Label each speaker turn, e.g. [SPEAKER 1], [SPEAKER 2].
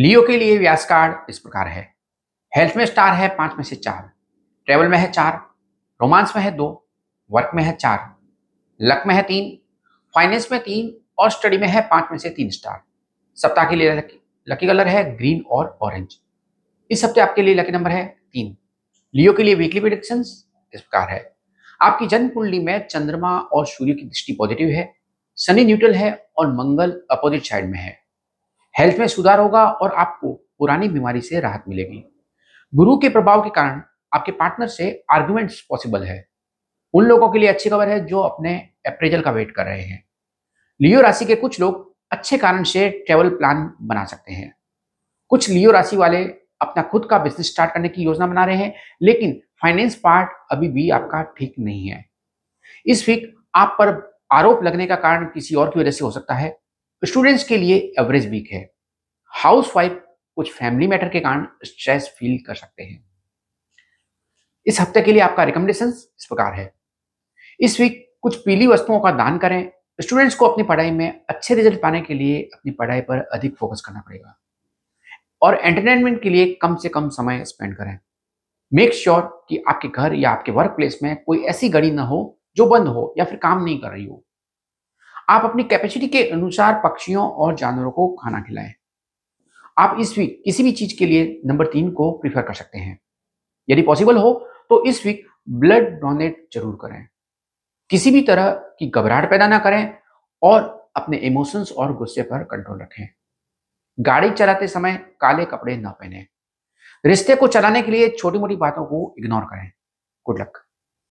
[SPEAKER 1] लियो के लिए व्यास कार्ड इस प्रकार है। हेल्थ में स्टार है पाँच में से चार। ट्रेवल में है चार। रोमांस में है दो। वर्क में है चार। लक में है तीन। फाइनेंस में तीन और स्टडी में है पाँच में से तीन स्टार। सप्ताह के लिए लकी, लकी कलर है ग्रीन और ऑरेंज। इस हफ़्ते आपके लिए लकी नंबर है तीन। लियो के लिए वीकली प्रिडिक्शन इस प्रकार है। आपकी जन्म कुंडली में चंद्रमा और सूर्य की दृष्टि पॉजिटिव है। शनि न्यूट्रल है और मंगल अपोजिट साइड में है। हेल्थ में सुधार होगा और आपको पुरानी बीमारी से राहत मिलेगी। गुरु के प्रभाव के कारण आपके पार्टनर से आर्गुमेंट्स पॉसिबल है। उन लोगों के लिए अच्छी खबर है जो अपने अप्रेजल का वेट कर रहे हैं। लियो राशि के कुछ लोग अच्छे कारण से ट्रेवल प्लान बना सकते हैं। कुछ लियो राशि वाले अपना खुद का बिज़नेस स्टार्ट करने की योजना बना रहे हैं, लेकिन फाइनेंस पार्ट अभी भी आपका ठीक नहीं है। इस वीक आप पर आरोप लगने का कारण किसी और की वजह से हो सकता है। स्टूडेंट्स के लिए एवरेज वीक है। हाउस वाइफ कुछ फैमिली मैटर के कारण स्ट्रेस फील कर सकते हैं। इस हफ़्ते के लिए आपका रिकमेंडेशन इस प्रकार है। इस वीक कुछ पीली वस्तुओं का दान करें। स्टूडेंट्स को अपनी पढ़ाई में अच्छे रिज़ल्ट पाने के लिए अपनी पढ़ाई पर अधिक फोकस करना पड़ेगा। और एंटरटेनमेंट के लिए कम से कम समय स्पेंड करें। मेक श्योर sure कि आपके घर या आपके वर्क प्लेस में कोई ऐसी घड़ी ना हो जो बंद हो या फिर काम नहीं कर रही हो। आप अपनी कैपेसिटी के अनुसार पक्षियों और जानवरों को खाना खिलाएँ। आप इस वीक किसी भी चीज़ के लिए नंबर तीन को प्रीफर कर सकते हैं। यदि पॉसिबल हो तो इस वीक ब्लड डोनेट ज़रूर करें। किसी भी तरह की घबराहट पैदा ना करें और अपने इमोशंस और गुस्से पर कंट्रोल रखें। गाड़ी चलाते समय काले कपड़े न पहने। रिश्ते को चलाने के लिए छोटी मोटी बातों को इग्नोर करें। Good luck